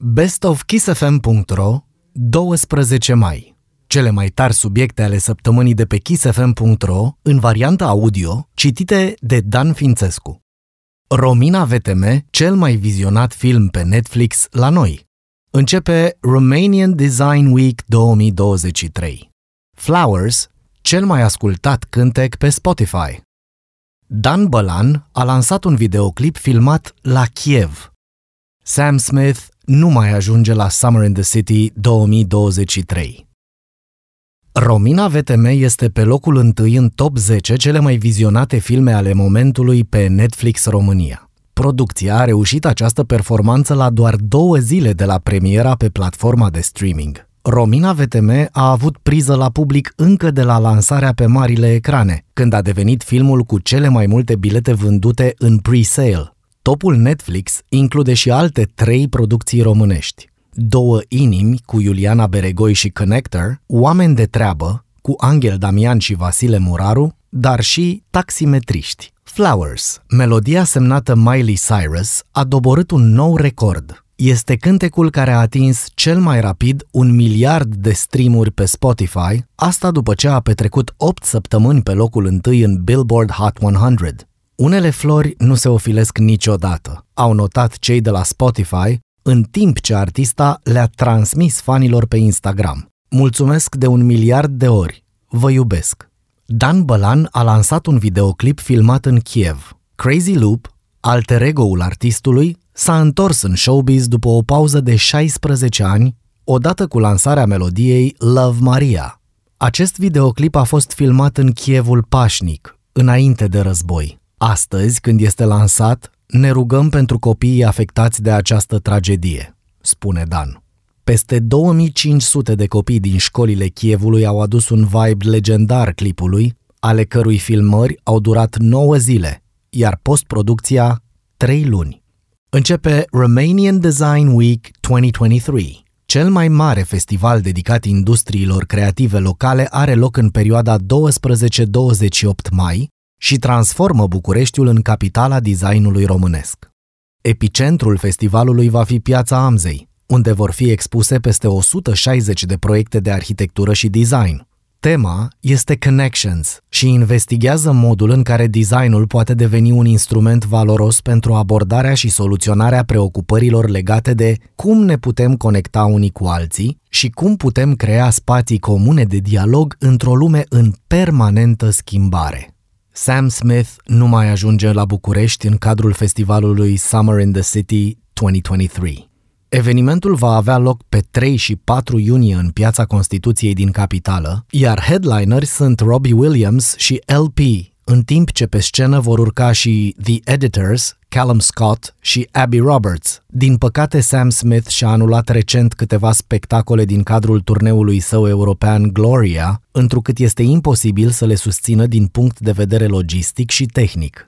bestofkissfm.ro 12 mai Cele mai tari subiecte ale săptămânii de pe kissfm.ro în varianta audio, citite de Dan Fințescu. Romina VTM, cel mai vizionat film pe Netflix la noi. Începe Romanian Design Week 2023. Flowers, cel mai ascultat cântec pe Spotify. Dan Bălan a lansat un videoclip filmat la Kiev. Sam Smith nu mai ajunge la Summer in the City 2023. Romina VTM este pe locul întâi în top 10 cele mai vizionate filme ale momentului pe Netflix România. Producția a reușit această performanță la doar două zile de la premiera pe platforma de streaming. Romina VTM a avut priză la public încă de la lansarea pe marile ecrane, când a devenit filmul cu cele mai multe bilete vândute în pre-sale. Topul Netflix include și alte trei producții românești. Două inimi cu Iuliana Beregoi și Connector, Oameni de treabă cu Angel Damian și Vasile Muraru, dar și Taximetriști. Flowers, melodia semnată Miley Cyrus, a doborât un nou record, este cântecul care a atins cel mai rapid un miliard de streamuri pe Spotify, asta după ce a petrecut 8 săptămâni pe locul întâi în Billboard Hot 100. Unele flori nu se ofilesc niciodată, au notat cei de la Spotify, în timp ce artista le-a transmis fanilor pe Instagram. Mulțumesc de un miliard de ori. Vă iubesc. Dan Bălan a lansat un videoclip filmat în Kiev. Crazy Loop, alter ego-ul artistului, s-a întors în showbiz după o pauză de 16 ani, odată cu lansarea melodiei Love Maria. Acest videoclip a fost filmat în Kievul pașnic, înainte de război. Astăzi, când este lansat, ne rugăm pentru copiii afectați de această tragedie, spune Dan. Peste 2500 de copii din școlile Chievului au adus un vibe legendar clipului, ale cărui filmări au durat 9 zile, iar postproducția 3 luni. Începe Romanian Design Week 2023. Cel mai mare festival dedicat industriilor creative locale are loc în perioada 12-28 mai și transformă Bucureștiul în capitala designului românesc. Epicentrul festivalului va fi Piața Amzei, unde vor fi expuse peste 160 de proiecte de arhitectură și design. Tema este Connections și investigează modul în care designul poate deveni un instrument valoros pentru abordarea și soluționarea preocupărilor legate de cum ne putem conecta unii cu alții și cum putem crea spații comune de dialog într-o lume în permanentă schimbare. Sam Smith nu mai ajunge la București în cadrul festivalului Summer in the City 2023. Evenimentul va avea loc pe 3 și 4 iunie în Piața Constituției din capitală, iar headlineri sunt Robbie Williams și LP, în timp ce pe scenă vor urca și The Editors, Callum Scott și Abby Roberts. Din păcate, Sam Smith și-a anulat recent câteva spectacole din cadrul turneului său european Gloria, întrucât este imposibil să le susțină din punct de vedere logistic și tehnic.